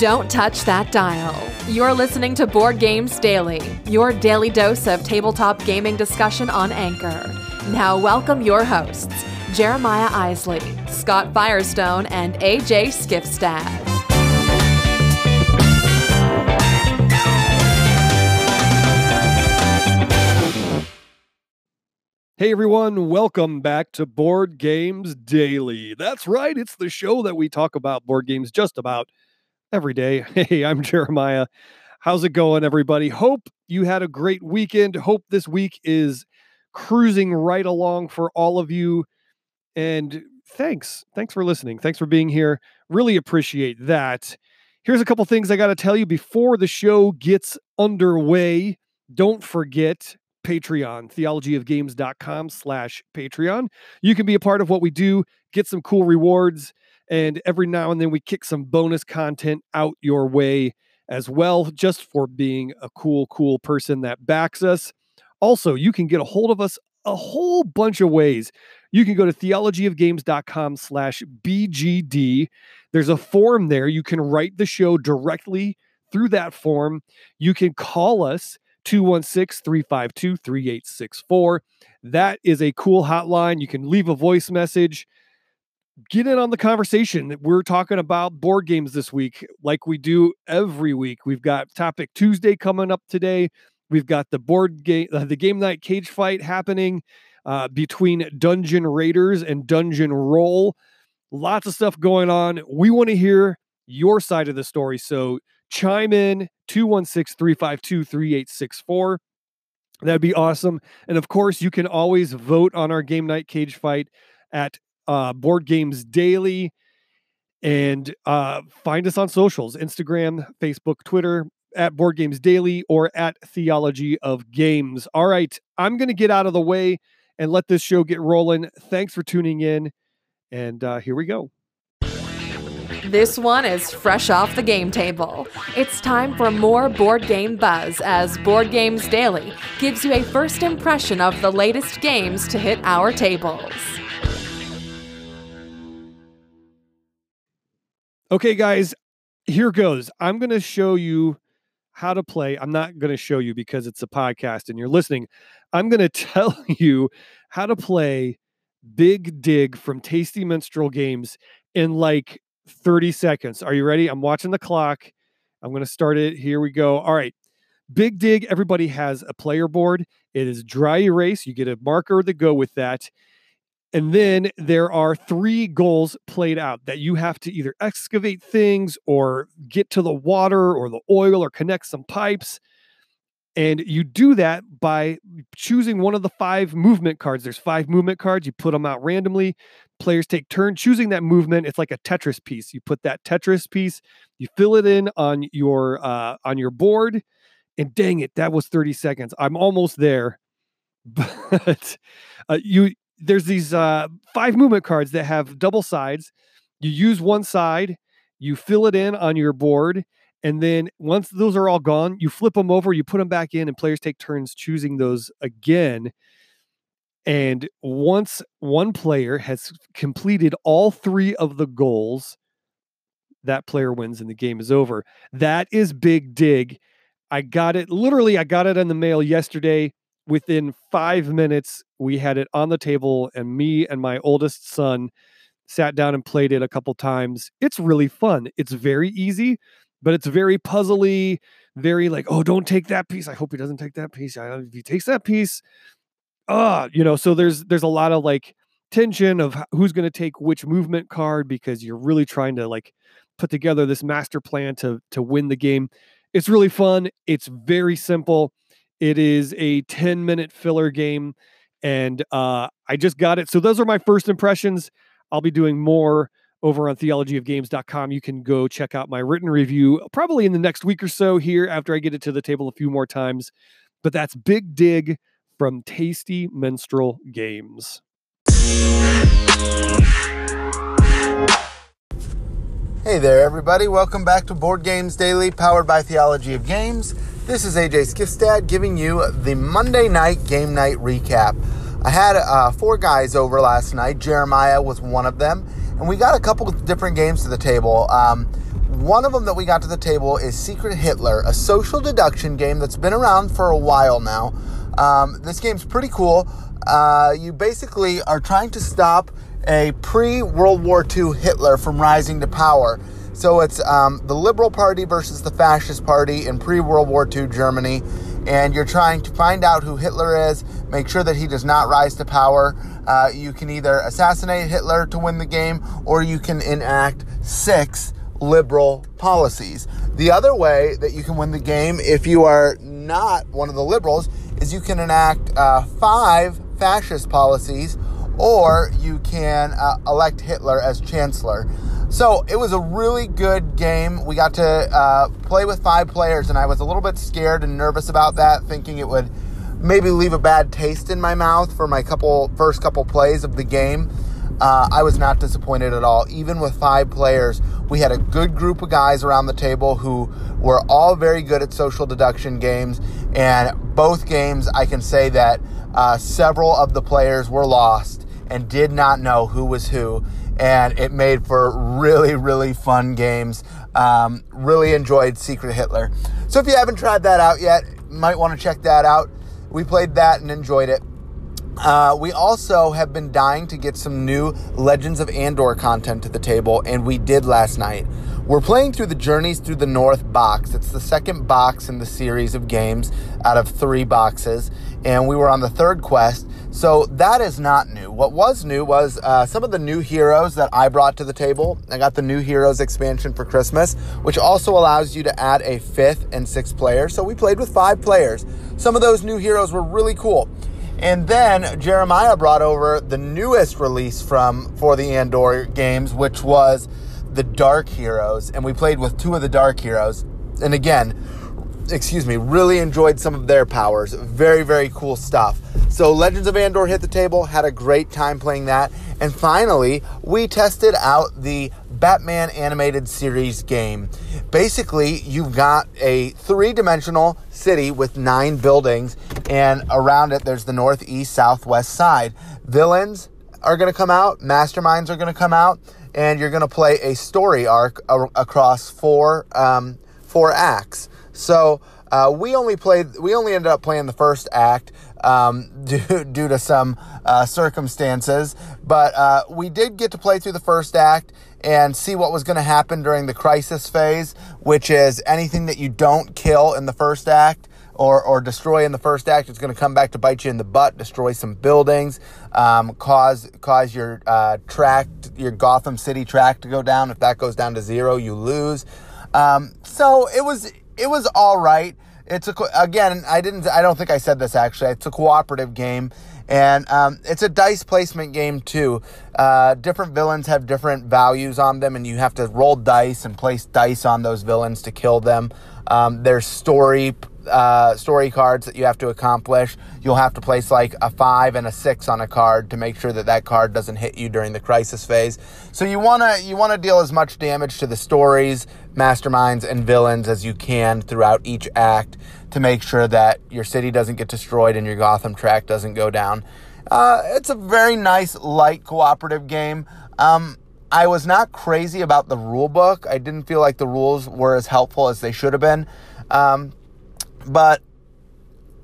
Don't touch that dial. You're listening to Board Games Daily, your daily dose of tabletop gaming discussion on Anchor. Now, welcome your hosts, Jeremiah Isley, Scott Firestone, and AJ Skifstad. Hey everyone, welcome back to Board Games Daily. That's right, it's the show that we talk about board games just about every day. Hey, I'm Jeremiah. How's it going, everybody? Hope you had a great weekend. Hope this week is cruising right along for all of you. And thanks. Thanks for listening. Thanks for being here. Really appreciate that. Here's a couple things I got to tell you before the show gets underway. Don't forget Patreon, theologyofgames.com slash Patreon. You can be a part of what we do, get some cool rewards, and every now and then we kick some bonus content out your way as well, just for being a cool, cool person that backs us. Also, you can get a hold of us a whole bunch of ways. You can go to theologyofgames.com slash BGD. There's a form there. You can write the show directly through that form. You can call us 216 352 3864. That is a cool hotline. You can leave a voice message. Get in on the conversation. We're talking about board games this week, like we do every week. We've got Topic Tuesday coming up today. We've got the board game, uh, the game night cage fight happening uh, between Dungeon Raiders and Dungeon Roll. Lots of stuff going on. We want to hear your side of the story. So chime in 216 352 3864. That'd be awesome. And of course, you can always vote on our game night cage fight at uh, Board Games Daily and uh, find us on socials Instagram, Facebook, Twitter, at Board Games Daily, or at Theology of Games. All right, I'm going to get out of the way and let this show get rolling. Thanks for tuning in. And uh, here we go. This one is fresh off the game table. It's time for more board game buzz as Board Games Daily gives you a first impression of the latest games to hit our tables. Okay, guys, here goes. I'm going to show you how to play. I'm not going to show you because it's a podcast and you're listening. I'm going to tell you how to play Big Dig from Tasty Minstrel Games in like 30 seconds. Are you ready? I'm watching the clock. I'm going to start it. Here we go. All right. Big Dig, everybody has a player board. It is dry erase. You get a marker to go with that. And then there are three goals played out that you have to either excavate things or get to the water or the oil or connect some pipes. And you do that by choosing one of the five movement cards. There's five movement cards. You put them out randomly. Players take turn choosing that movement. It's like a Tetris piece. You put that Tetris piece, you fill it in on your uh, on your board, and dang it, that was 30 seconds. I'm almost there, but uh, you there's these uh, five movement cards that have double sides. You use one side, you fill it in on your board, and then once those are all gone, you flip them over, you put them back in, and players take turns choosing those again. And once one player has completed all three of the goals, that player wins and the game is over. That is Big Dig. I got it literally, I got it in the mail yesterday. Within five minutes, we had it on the table, and me and my oldest son sat down and played it a couple times. It's really fun. It's very easy, but it's very puzzly, very like, oh, don't take that piece. I hope he doesn't take that piece. If he takes that piece, ah, you know, so there's there's a lot of like tension of who's going to take which movement card because you're really trying to like put together this master plan to to win the game. It's really fun. It's very simple. It is a 10 minute filler game and uh I just got it. So those are my first impressions. I'll be doing more over on theologyofgames.com. You can go check out my written review probably in the next week or so here after I get it to the table a few more times. But that's Big Dig from Tasty Minstrel Games. Hey there, everybody. Welcome back to Board Games Daily, powered by Theology of Games. This is AJ Skifstad giving you the Monday night game night recap. I had uh, four guys over last night. Jeremiah was one of them, and we got a couple of different games to the table. Um, one of them that we got to the table is Secret Hitler, a social deduction game that's been around for a while now. Um, this game's pretty cool. Uh, you basically are trying to stop a pre World War II Hitler from rising to power. So it's um, the Liberal Party versus the Fascist Party in pre World War II Germany. And you're trying to find out who Hitler is, make sure that he does not rise to power. Uh, you can either assassinate Hitler to win the game, or you can enact six liberal policies. The other way that you can win the game, if you are not one of the liberals, is you can enact uh, five fascist policies, or you can uh, elect Hitler as chancellor. So it was a really good game. We got to uh, play with five players, and I was a little bit scared and nervous about that, thinking it would maybe leave a bad taste in my mouth for my couple first couple plays of the game. Uh, I was not disappointed at all. Even with five players, we had a good group of guys around the table who were all very good at social deduction games. And both games, I can say that uh, several of the players were lost and did not know who was who and it made for really, really fun games. Um, really enjoyed Secret Hitler. So if you haven't tried that out yet, might want to check that out. We played that and enjoyed it. Uh, we also have been dying to get some new Legends of Andor content to the table, and we did last night. We're playing through the Journeys Through the North box. It's the second box in the series of games out of three boxes, and we were on the third quest. So that is not new. What was new was uh, some of the new heroes that I brought to the table. I got the new heroes expansion for Christmas, which also allows you to add a fifth and sixth player. So we played with five players. Some of those new heroes were really cool. And then Jeremiah brought over the newest release from for the Andor games, which was the Dark Heroes, and we played with two of the Dark Heroes. And again, excuse me, really enjoyed some of their powers. Very, very cool stuff. So, Legends of Andor hit the table, had a great time playing that. And finally, we tested out the Batman animated series game. Basically, you've got a three dimensional city with nine buildings, and around it, there's the northeast, southwest side. Villains are going to come out, masterminds are going to come out, and you're going to play a story arc across four, um, four acts. So, uh, we only played. We only ended up playing the first act um, due, due to some uh, circumstances, but uh, we did get to play through the first act and see what was going to happen during the crisis phase, which is anything that you don't kill in the first act or, or destroy in the first act It's going to come back to bite you in the butt, destroy some buildings, um, cause cause your uh, track, your Gotham City track to go down. If that goes down to zero, you lose. Um, so it was it was all right. It's a again. I didn't. I don't think I said this actually. It's a cooperative game, and um, it's a dice placement game too. Uh, different villains have different values on them, and you have to roll dice and place dice on those villains to kill them. Um, there's story uh, story cards that you have to accomplish. You'll have to place like a five and a six on a card to make sure that that card doesn't hit you during the crisis phase. So you wanna you wanna deal as much damage to the stories, masterminds, and villains as you can throughout each act to make sure that your city doesn't get destroyed and your Gotham track doesn't go down. Uh, it's a very nice light cooperative game. Um, I was not crazy about the rule book. I didn't feel like the rules were as helpful as they should have been. Um, but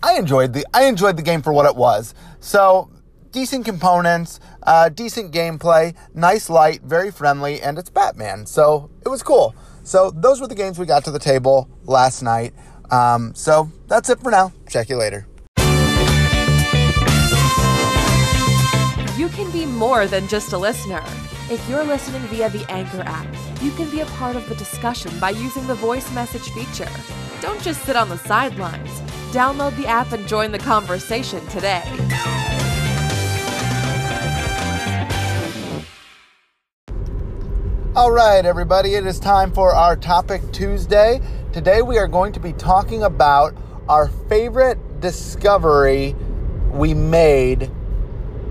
I enjoyed the I enjoyed the game for what it was. So decent components, uh, decent gameplay, nice light, very friendly, and it's Batman. So it was cool. So those were the games we got to the table last night. Um, so that's it for now. Check you later. You can be more than just a listener. If you're listening via the Anchor app, you can be a part of the discussion by using the voice message feature. Don't just sit on the sidelines. Download the app and join the conversation today. All right, everybody, it is time for our Topic Tuesday. Today we are going to be talking about our favorite discovery we made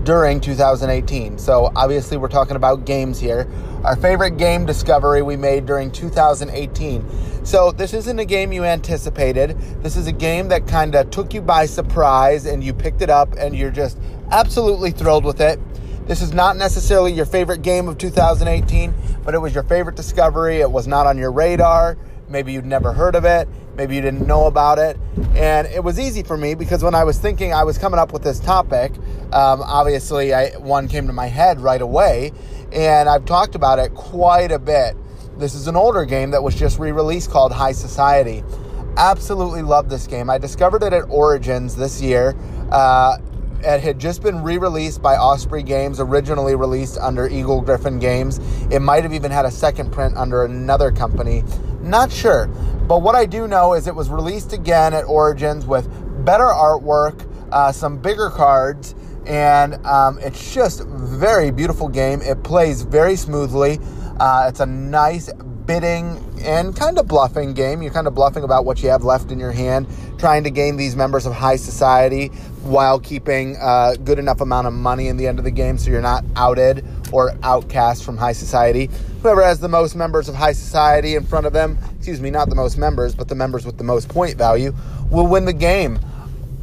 during 2018. So, obviously, we're talking about games here. Our favorite game discovery we made during 2018. So, this isn't a game you anticipated. This is a game that kind of took you by surprise and you picked it up and you're just absolutely thrilled with it. This is not necessarily your favorite game of 2018, but it was your favorite discovery. It was not on your radar. Maybe you'd never heard of it. Maybe you didn't know about it. And it was easy for me because when I was thinking I was coming up with this topic, um, obviously I, one came to my head right away. And I've talked about it quite a bit. This is an older game that was just re released called High Society. Absolutely love this game. I discovered it at Origins this year. Uh, it had just been re-released by Osprey Games, originally released under Eagle Gryphon Games. It might have even had a second print under another company. Not sure. But what I do know is it was released again at Origins with better artwork, uh, some bigger cards, and um, it's just very beautiful game. It plays very smoothly. Uh, it's a nice bidding and kind of bluffing game. You're kind of bluffing about what you have left in your hand, trying to gain these members of high society while keeping a good enough amount of money in the end of the game so you're not outed or outcast from high society. Whoever has the most members of high society in front of them, excuse me, not the most members, but the members with the most point value, will win the game.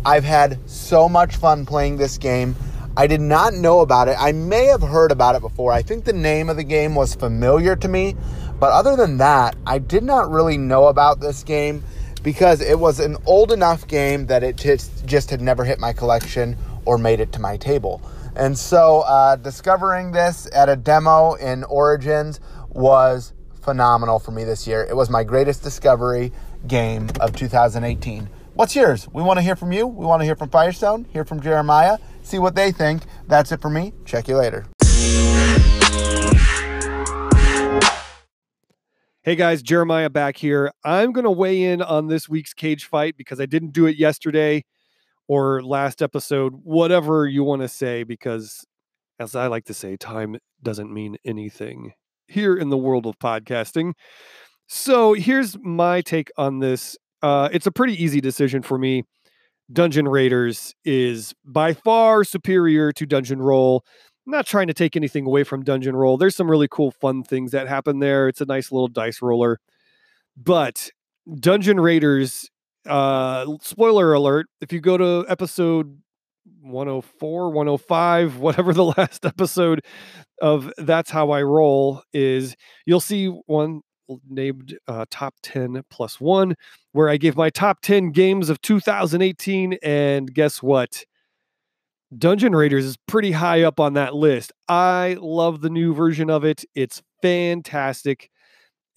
I've had so much fun playing this game. I did not know about it. I may have heard about it before. I think the name of the game was familiar to me, but other than that, I did not really know about this game because it was an old enough game that it just, just had never hit my collection or made it to my table. And so uh, discovering this at a demo in Origins was phenomenal for me this year. It was my greatest discovery game of 2018. What's yours? We want to hear from you. We want to hear from Firestone, hear from Jeremiah, see what they think. That's it for me. Check you later. Hey guys, Jeremiah back here. I'm going to weigh in on this week's cage fight because I didn't do it yesterday or last episode, whatever you want to say, because as I like to say, time doesn't mean anything here in the world of podcasting. So here's my take on this. Uh, it's a pretty easy decision for me. Dungeon Raiders is by far superior to Dungeon Roll. Not trying to take anything away from Dungeon Roll. There's some really cool, fun things that happen there. It's a nice little dice roller. But Dungeon Raiders, uh, spoiler alert, if you go to episode 104, 105, whatever the last episode of That's How I Roll is, you'll see one named uh, Top 10 Plus One, where I gave my top 10 games of 2018. And guess what? Dungeon Raiders is pretty high up on that list. I love the new version of it. It's fantastic.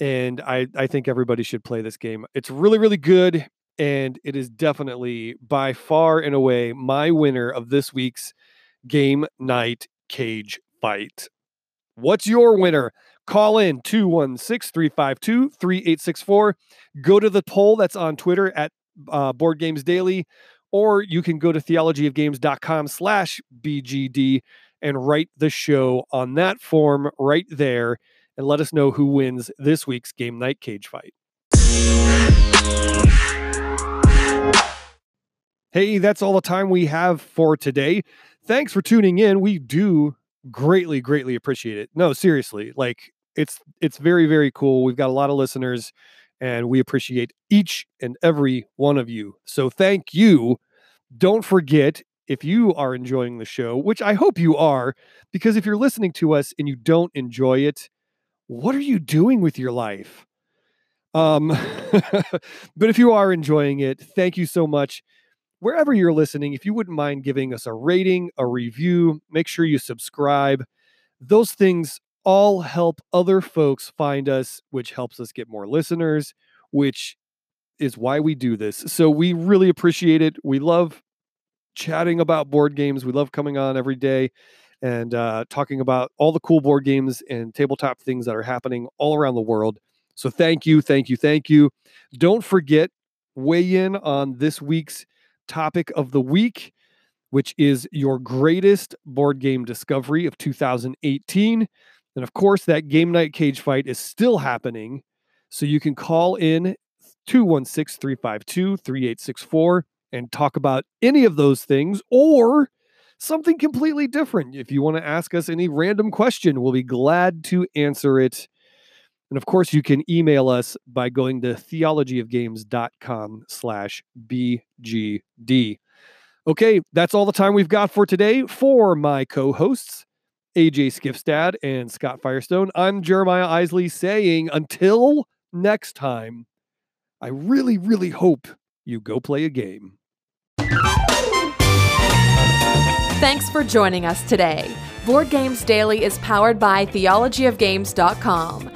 And I, I think everybody should play this game. It's really, really good. And it is definitely by far and away my winner of this week's game night cage fight. What's your winner? Call in 216 352 3864. Go to the poll that's on Twitter at uh, Board Games Daily or you can go to theologyofgames.com slash bgd and write the show on that form right there and let us know who wins this week's game night cage fight hey that's all the time we have for today thanks for tuning in we do greatly greatly appreciate it no seriously like it's it's very very cool we've got a lot of listeners and we appreciate each and every one of you. So thank you. Don't forget if you are enjoying the show, which I hope you are, because if you're listening to us and you don't enjoy it, what are you doing with your life? Um, but if you are enjoying it, thank you so much. Wherever you're listening, if you wouldn't mind giving us a rating, a review, make sure you subscribe. Those things all help other folks find us, which helps us get more listeners, which is why we do this. So we really appreciate it. We love chatting about board games. We love coming on every day and uh, talking about all the cool board games and tabletop things that are happening all around the world. So thank you, thank you, thank you. Don't forget, weigh in on this week's topic of the week, which is your greatest board game discovery of 2018. And of course, that game night cage fight is still happening. So you can call in 216 352 3864 and talk about any of those things or something completely different. If you want to ask us any random question, we'll be glad to answer it. And of course, you can email us by going to theologyofgames.com slash BGD. Okay, that's all the time we've got for today. For my co hosts, AJ Skifstad and Scott Firestone. I'm Jeremiah Isley saying until next time, I really, really hope you go play a game. Thanks for joining us today. Board Games Daily is powered by theologyofgames.com.